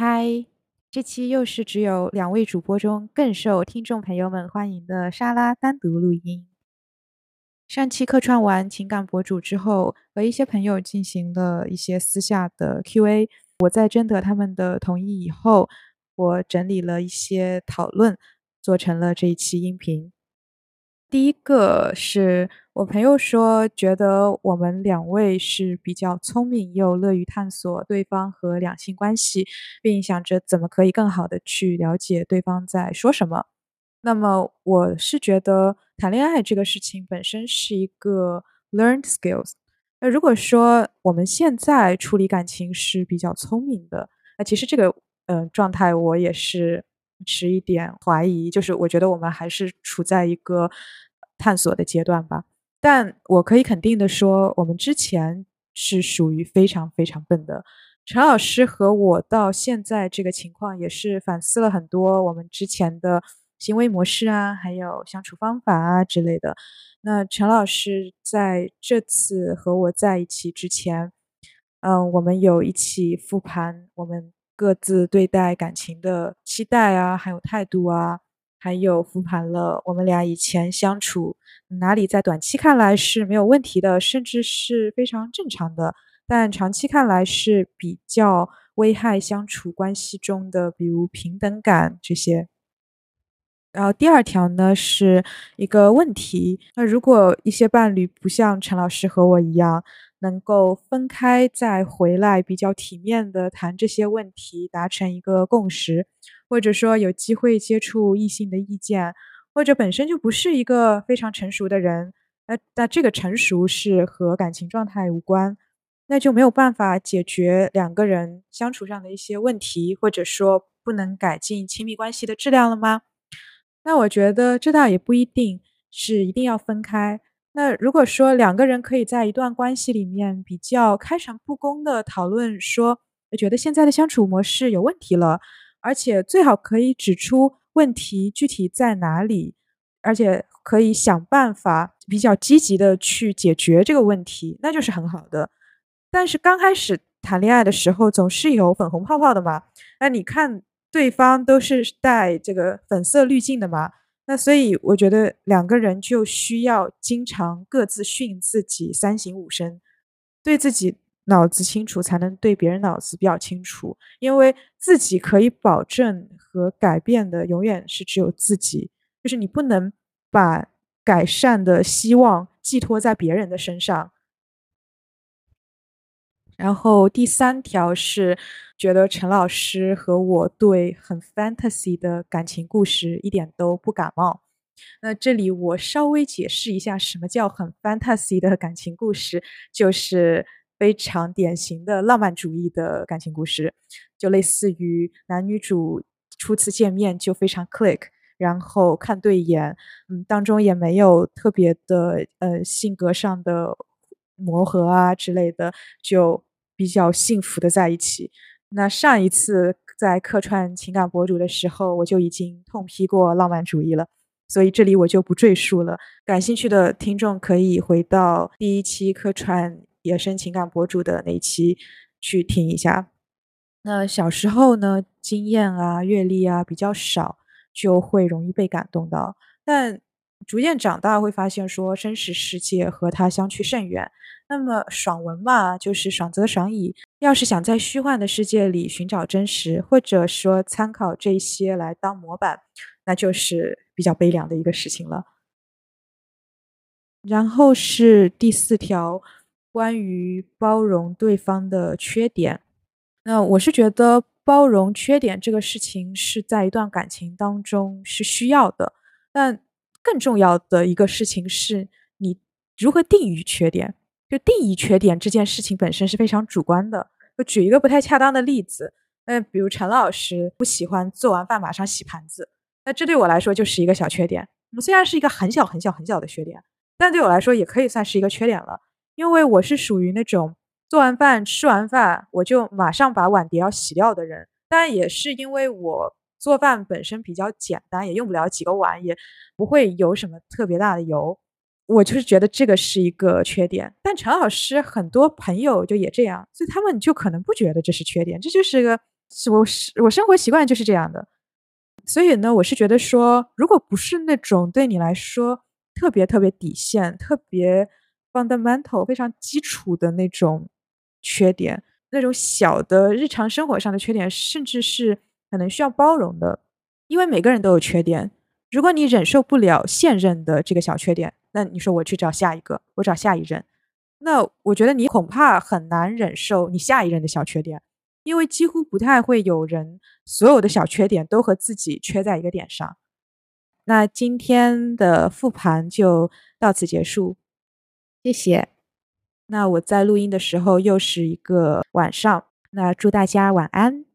嗨，这期又是只有两位主播中更受听众朋友们欢迎的沙拉单独录音。上期客串完情感博主之后，和一些朋友进行了一些私下的 Q&A。我在征得他们的同意以后，我整理了一些讨论，做成了这一期音频。第一个是我朋友说，觉得我们两位是比较聪明又乐于探索对方和两性关系，并想着怎么可以更好的去了解对方在说什么。那么我是觉得谈恋爱这个事情本身是一个 learned skills。那如果说我们现在处理感情是比较聪明的，那其实这个嗯状态我也是。持一点怀疑，就是我觉得我们还是处在一个探索的阶段吧。但我可以肯定的说，我们之前是属于非常非常笨的。陈老师和我到现在这个情况，也是反思了很多我们之前的行为模式啊，还有相处方法啊之类的。那陈老师在这次和我在一起之前，嗯，我们有一起复盘我们。各自对待感情的期待啊，还有态度啊，还有复盘了我们俩以前相处哪里在短期看来是没有问题的，甚至是非常正常的，但长期看来是比较危害相处关系中的，比如平等感这些。然后第二条呢是一个问题，那如果一些伴侣不像陈老师和我一样。能够分开再回来，比较体面的谈这些问题，达成一个共识，或者说有机会接触异性的意见，或者本身就不是一个非常成熟的人，那那这个成熟是和感情状态无关，那就没有办法解决两个人相处上的一些问题，或者说不能改进亲密关系的质量了吗？那我觉得这倒也不一定是一定要分开。那如果说两个人可以在一段关系里面比较开诚布公的讨论，说觉得现在的相处模式有问题了，而且最好可以指出问题具体在哪里，而且可以想办法比较积极的去解决这个问题，那就是很好的。但是刚开始谈恋爱的时候总是有粉红泡泡的嘛，那你看对方都是带这个粉色滤镜的嘛。那所以我觉得两个人就需要经常各自训自己三省吾身，对自己脑子清楚，才能对别人脑子比较清楚。因为自己可以保证和改变的，永远是只有自己。就是你不能把改善的希望寄托在别人的身上。然后第三条是，觉得陈老师和我对很 fantasy 的感情故事一点都不感冒。那这里我稍微解释一下，什么叫很 fantasy 的感情故事，就是非常典型的浪漫主义的感情故事，就类似于男女主初次见面就非常 click，然后看对眼，嗯，当中也没有特别的呃性格上的磨合啊之类的，就。比较幸福的在一起。那上一次在客串情感博主的时候，我就已经痛批过浪漫主义了，所以这里我就不赘述了。感兴趣的听众可以回到第一期客串野生情感博主的那一期去听一下。那小时候呢，经验啊、阅历啊比较少，就会容易被感动到。但逐渐长大，会发现说真实世界和它相去甚远。那么爽文嘛，就是爽则爽矣。要是想在虚幻的世界里寻找真实，或者说参考这些来当模板，那就是比较悲凉的一个事情了。然后是第四条，关于包容对方的缺点。那我是觉得包容缺点这个事情是在一段感情当中是需要的，但更重要的一个事情是你如何定义缺点。就定义缺点这件事情本身是非常主观的。就举一个不太恰当的例子，那比如陈老师不喜欢做完饭马上洗盘子，那这对我来说就是一个小缺点。我虽然是一个很小很小很小的缺点，但对我来说也可以算是一个缺点了。因为我是属于那种做完饭吃完饭我就马上把碗碟要洗掉的人。但也是因为我做饭本身比较简单，也用不了几个碗，也不会有什么特别大的油。我就是觉得这个是一个缺点，但陈老师很多朋友就也这样，所以他们就可能不觉得这是缺点，这就是个我是我生活习惯就是这样的。所以呢，我是觉得说，如果不是那种对你来说特别特别底线、特别 fundamental、非常基础的那种缺点，那种小的日常生活上的缺点，甚至是可能需要包容的，因为每个人都有缺点。如果你忍受不了现任的这个小缺点，那你说我去找下一个，我找下一任，那我觉得你恐怕很难忍受你下一任的小缺点。因为几乎不太会有人所有的小缺点都和自己缺在一个点上。那今天的复盘就到此结束，谢谢。那我在录音的时候又是一个晚上，那祝大家晚安。